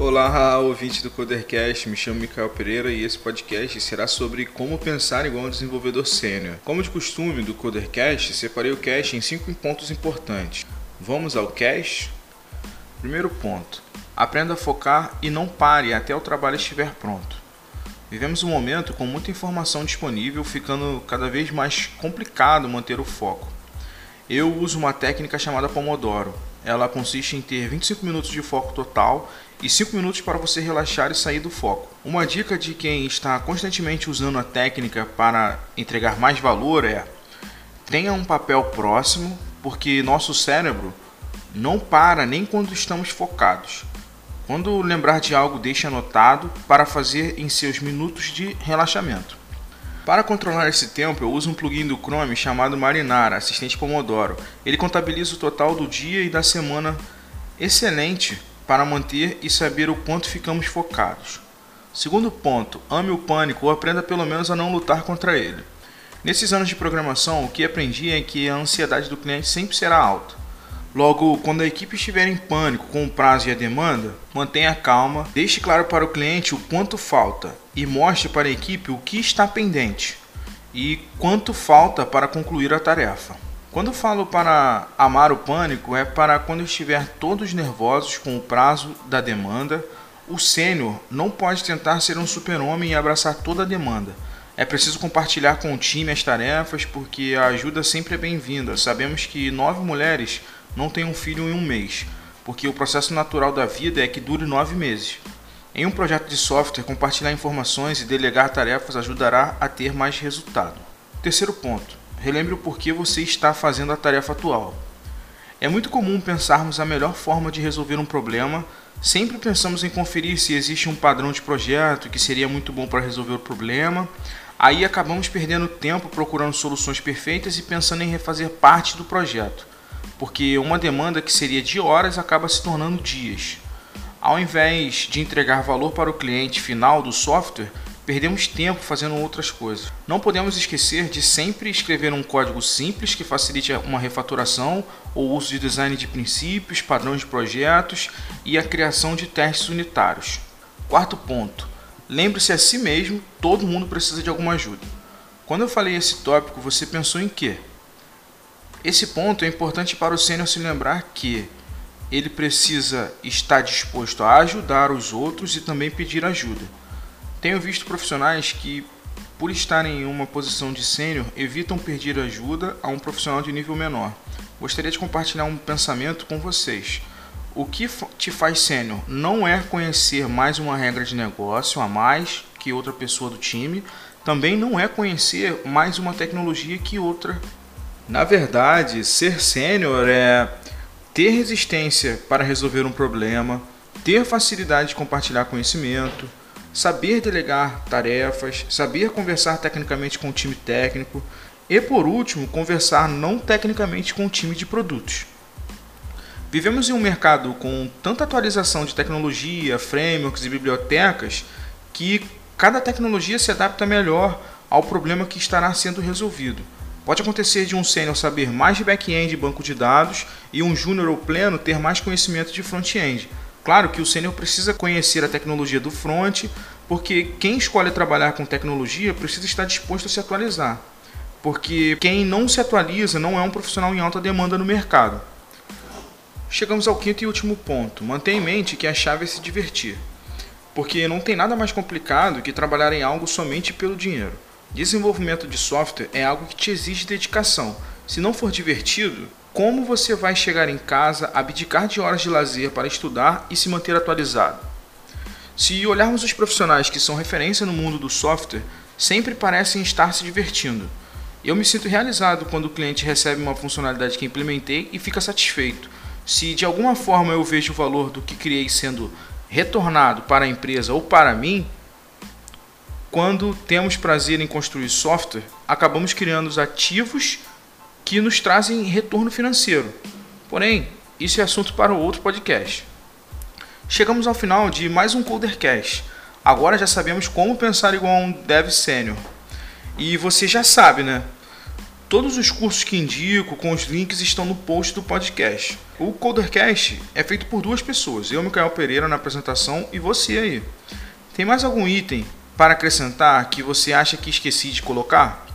Olá, ouvinte do Codercast, me chamo Micael Pereira e esse podcast será sobre como pensar igual um desenvolvedor sênior. Como de costume do Codercast, separei o cast em cinco pontos importantes. Vamos ao cast? Primeiro ponto: aprenda a focar e não pare até o trabalho estiver pronto. Vivemos um momento com muita informação disponível, ficando cada vez mais complicado manter o foco. Eu uso uma técnica chamada Pomodoro. Ela consiste em ter 25 minutos de foco total e 5 minutos para você relaxar e sair do foco. Uma dica de quem está constantemente usando a técnica para entregar mais valor é: tenha um papel próximo, porque nosso cérebro não para nem quando estamos focados. Quando lembrar de algo, deixe anotado para fazer em seus minutos de relaxamento. Para controlar esse tempo, eu uso um plugin do Chrome chamado Marinara, assistente Pomodoro. Ele contabiliza o total do dia e da semana excelente para manter e saber o quanto ficamos focados. Segundo ponto, ame o pânico ou aprenda pelo menos a não lutar contra ele. Nesses anos de programação, o que aprendi é que a ansiedade do cliente sempre será alta. Logo, quando a equipe estiver em pânico com o prazo e a demanda, mantenha calma, deixe claro para o cliente o quanto falta e mostre para a equipe o que está pendente e quanto falta para concluir a tarefa. Quando falo para amar o pânico, é para quando estiver todos nervosos com o prazo da demanda. O sênior não pode tentar ser um super-homem e abraçar toda a demanda. É preciso compartilhar com o time as tarefas, porque a ajuda sempre é bem-vinda. Sabemos que nove mulheres não têm um filho em um mês, porque o processo natural da vida é que dure nove meses. Em um projeto de software, compartilhar informações e delegar tarefas ajudará a ter mais resultado. Terceiro ponto relembre o porquê você está fazendo a tarefa atual. É muito comum pensarmos a melhor forma de resolver um problema, sempre pensamos em conferir se existe um padrão de projeto que seria muito bom para resolver o problema. Aí acabamos perdendo tempo procurando soluções perfeitas e pensando em refazer parte do projeto, porque uma demanda que seria de horas acaba se tornando dias. Ao invés de entregar valor para o cliente final do software, perdemos tempo fazendo outras coisas. Não podemos esquecer de sempre escrever um código simples que facilite uma refatoração ou uso de design de princípios, padrões de projetos e a criação de testes unitários. Quarto ponto: lembre-se a si mesmo, todo mundo precisa de alguma ajuda. Quando eu falei esse tópico, você pensou em quê? Esse ponto é importante para o sênior se lembrar que ele precisa estar disposto a ajudar os outros e também pedir ajuda. Tenho visto profissionais que, por estarem em uma posição de sênior, evitam pedir ajuda a um profissional de nível menor. Gostaria de compartilhar um pensamento com vocês. O que te faz sênior não é conhecer mais uma regra de negócio a mais que outra pessoa do time, também não é conhecer mais uma tecnologia que outra. Na verdade, ser sênior é ter resistência para resolver um problema, ter facilidade de compartilhar conhecimento, saber delegar tarefas, saber conversar tecnicamente com o time técnico e, por último, conversar não tecnicamente com o time de produtos. Vivemos em um mercado com tanta atualização de tecnologia, frameworks e bibliotecas que cada tecnologia se adapta melhor ao problema que estará sendo resolvido. Pode acontecer de um sênior saber mais de back-end e banco de dados e um júnior ou pleno ter mais conhecimento de front-end, Claro que o sênior precisa conhecer a tecnologia do front, porque quem escolhe trabalhar com tecnologia precisa estar disposto a se atualizar. Porque quem não se atualiza não é um profissional em alta demanda no mercado. Chegamos ao quinto e último ponto. Mantenha em mente que a chave é se divertir. Porque não tem nada mais complicado que trabalhar em algo somente pelo dinheiro. Desenvolvimento de software é algo que te exige dedicação. Se não for divertido, como você vai chegar em casa, abdicar de horas de lazer para estudar e se manter atualizado? Se olharmos os profissionais que são referência no mundo do software, sempre parecem estar se divertindo. Eu me sinto realizado quando o cliente recebe uma funcionalidade que implementei e fica satisfeito. Se de alguma forma eu vejo o valor do que criei sendo retornado para a empresa ou para mim, quando temos prazer em construir software, acabamos criando os ativos que nos trazem retorno financeiro. Porém, isso é assunto para outro podcast. Chegamos ao final de mais um Codercast. Agora já sabemos como pensar igual a um dev sênior. E você já sabe, né? Todos os cursos que indico com os links estão no post do podcast. O Codercast é feito por duas pessoas, eu, Micael Pereira, na apresentação e você aí. Tem mais algum item para acrescentar que você acha que esqueci de colocar?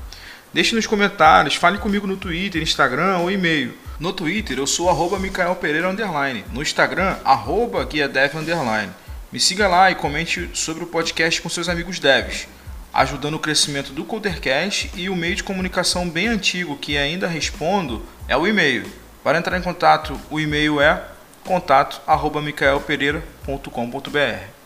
Deixe nos comentários, fale comigo no Twitter, Instagram ou e-mail. No Twitter eu sou arroba Micael Pereira underline. No Instagram, arroba guiadev underline. Me siga lá e comente sobre o podcast com seus amigos devs ajudando o crescimento do Codercast e o meio de comunicação bem antigo que ainda respondo é o e-mail. Para entrar em contato, o e-mail é contato@micaelpereira.com.br.